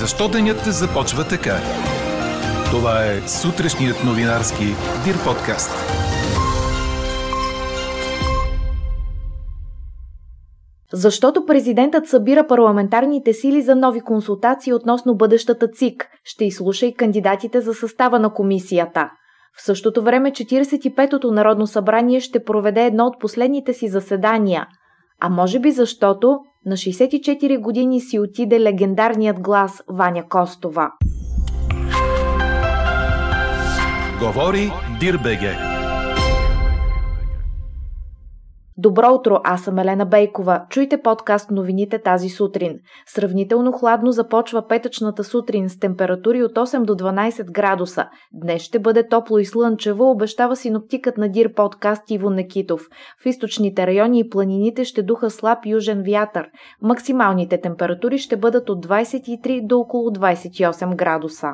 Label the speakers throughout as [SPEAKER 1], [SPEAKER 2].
[SPEAKER 1] Защо денят започва така? Това е сутрешният новинарски Дир подкаст.
[SPEAKER 2] Защото президентът събира парламентарните сили за нови консултации относно бъдещата ЦИК. Ще изслуша и кандидатите за състава на комисията. В същото време 45-то Народно събрание ще проведе едно от последните си заседания. А може би защото на 64 години си отиде легендарният глас Ваня Костова.
[SPEAKER 1] Говори Дирбеге.
[SPEAKER 2] Добро утро, аз съм Елена Бейкова. Чуйте подкаст новините тази сутрин. Сравнително хладно започва петъчната сутрин с температури от 8 до 12 градуса. Днес ще бъде топло и слънчево, обещава синоптикът на Дир подкаст Иво Некитов. В източните райони и планините ще духа слаб южен вятър. Максималните температури ще бъдат от 23 до около 28 градуса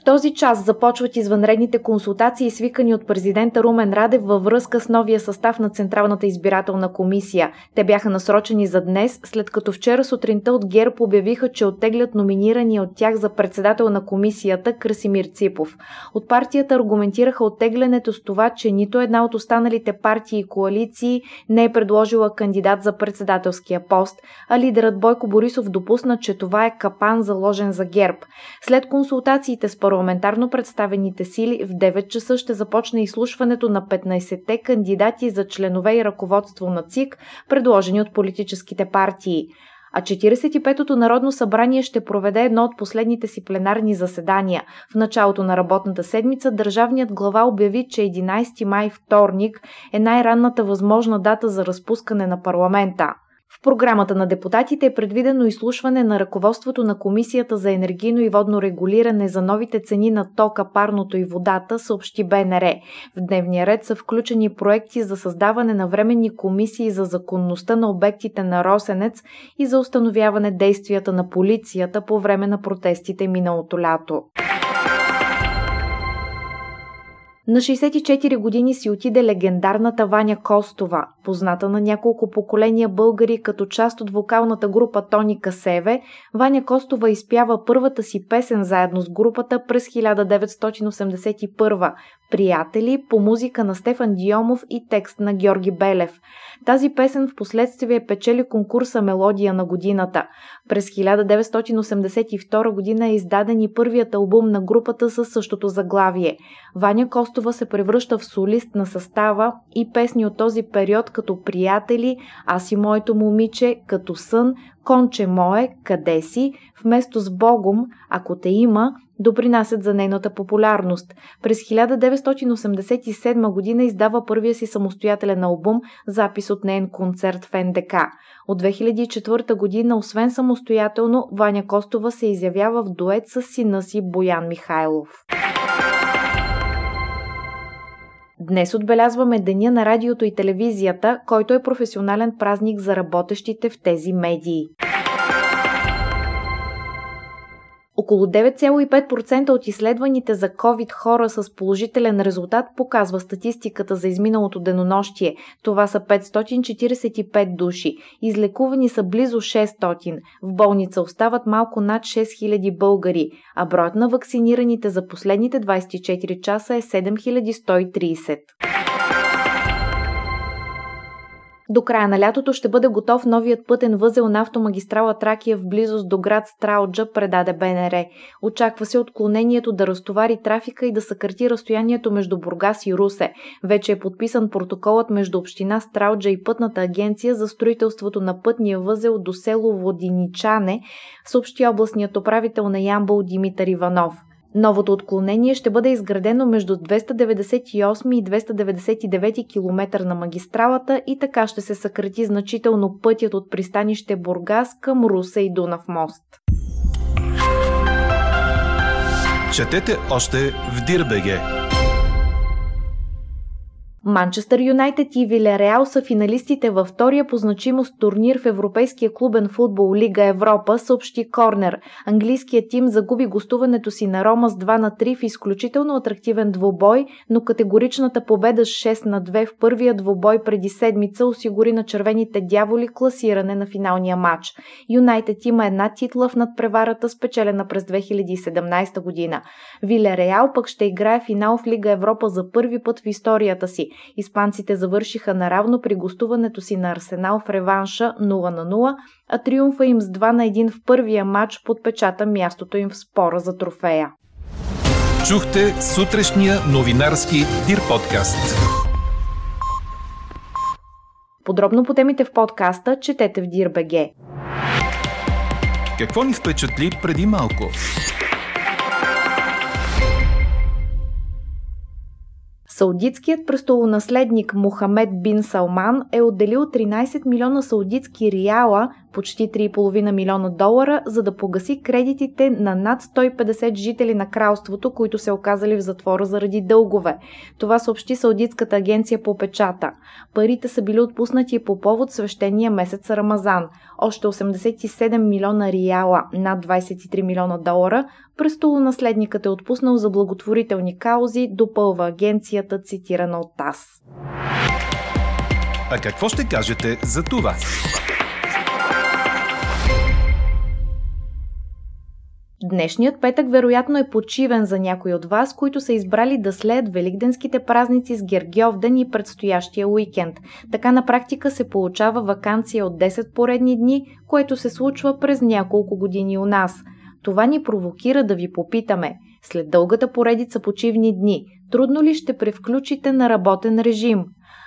[SPEAKER 2] този час започват извънредните консултации, свикани от президента Румен Радев във връзка с новия състав на Централната избирателна комисия. Те бяха насрочени за днес, след като вчера сутринта от ГЕРБ обявиха, че оттеглят номинирани от тях за председател на комисията Красимир Ципов. От партията аргументираха оттеглянето с това, че нито една от останалите партии и коалиции не е предложила кандидат за председателския пост, а лидерът Бойко Борисов допусна, че това е капан заложен за ГЕРБ. След консултациите с парламентарно представените сили в 9 часа ще започне изслушването на 15-те кандидати за членове и ръководство на ЦИК, предложени от политическите партии. А 45-то Народно събрание ще проведе едно от последните си пленарни заседания. В началото на работната седмица държавният глава обяви, че 11 май вторник е най-ранната възможна дата за разпускане на парламента. В програмата на депутатите е предвидено изслушване на ръководството на Комисията за енергийно и водно регулиране за новите цени на тока, парното и водата, съобщи БНР. В дневния ред са включени проекти за създаване на временни комисии за законността на обектите на Росенец и за установяване действията на полицията по време на протестите миналото лято. На 64 години си отиде легендарната Ваня Костова, позната на няколко поколения българи като част от вокалната група Тони Касеве. Ваня Костова изпява първата си песен заедно с групата през 1981 Приятели по музика на Стефан Диомов и текст на Георги Белев. Тази песен в последствие печели конкурса Мелодия на годината. През 1982 година е издаден и първият албум на групата със същото заглавие. Ваня Костова се превръща в солист на състава и песни от този период като Приятели, Аз и моето момиче, като сън, Конче мое, къде си, вместо с Богом, ако те има, допринасят за нейната популярност. През 1987 година издава първия си самостоятелен албум, запис от нейн концерт в НДК. От 2004 година, освен самостоятелно, Ваня Костова се изявява в дует с сина си Боян Михайлов. Днес отбелязваме Деня на радиото и телевизията, който е професионален празник за работещите в тези медии. Около 9,5% от изследваните за COVID хора с положителен резултат показва статистиката за изминалото денонощие. Това са 545 души. Излекувани са близо 600. В болница остават малко над 6000 българи, а броят на вакцинираните за последните 24 часа е 7130. До края на лятото ще бъде готов новият пътен възел на автомагистрала Тракия в близост до град Страуджа, предаде БНР. Очаква се отклонението да разтовари трафика и да съкрати разстоянието между Бургас и Русе. Вече е подписан протоколът между община Страуджа и пътната агенция за строителството на пътния възел до село Водиничане, съобщи областният управител на Ямбол Димитър Иванов. Новото отклонение ще бъде изградено между 298 и 299 км на магистралата и така ще се съкрати значително пътят от пристанище Бургас към Руса и Дунав мост.
[SPEAKER 1] Четете още в Дирбеге!
[SPEAKER 2] Манчестър Юнайтед и Вилереал са финалистите във втория по значимост турнир в Европейския клубен футбол Лига Европа, съобщи Корнер. Английският тим загуби гостуването си на Рома с 2 на 3 в изключително атрактивен двубой, но категоричната победа с 6 на 2 в първия двубой преди седмица осигури на червените дяволи класиране на финалния матч. Юнайтед има една титла в надпреварата, спечелена през 2017 година. Вилереал пък ще играе финал в Лига Европа за първи път в историята си. Испанците завършиха наравно при гостуването си на Арсенал в реванша 0 на 0, а триумфа им с 2 на 1 в първия матч подпечата мястото им в спора за трофея.
[SPEAKER 1] Чухте сутрешния новинарски Дир подкаст.
[SPEAKER 2] Подробно по темите в подкаста четете в Дир.бг.
[SPEAKER 1] Какво ни впечатли преди малко?
[SPEAKER 2] Саудитският престолонаследник Мухамед бин Салман е отделил 13 милиона саудитски реала почти 3,5 милиона долара, за да погаси кредитите на над 150 жители на кралството, които се оказали в затвора заради дългове. Това съобщи Саудитската агенция по печата. Парите са били отпуснати по повод свещения месец Рамазан. Още 87 милиона риала, над 23 милиона долара, престолонаследникът е отпуснал за благотворителни каузи, допълва агенцията, цитирана от ТАС.
[SPEAKER 1] А какво ще кажете за това?
[SPEAKER 2] Днешният петък вероятно е почивен за някой от вас, които са избрали да слеят великденските празници с Гергьовден и предстоящия уикенд. Така на практика се получава вакансия от 10 поредни дни, което се случва през няколко години у нас. Това ни провокира да ви попитаме, след дългата поредица почивни дни, трудно ли ще превключите на работен режим –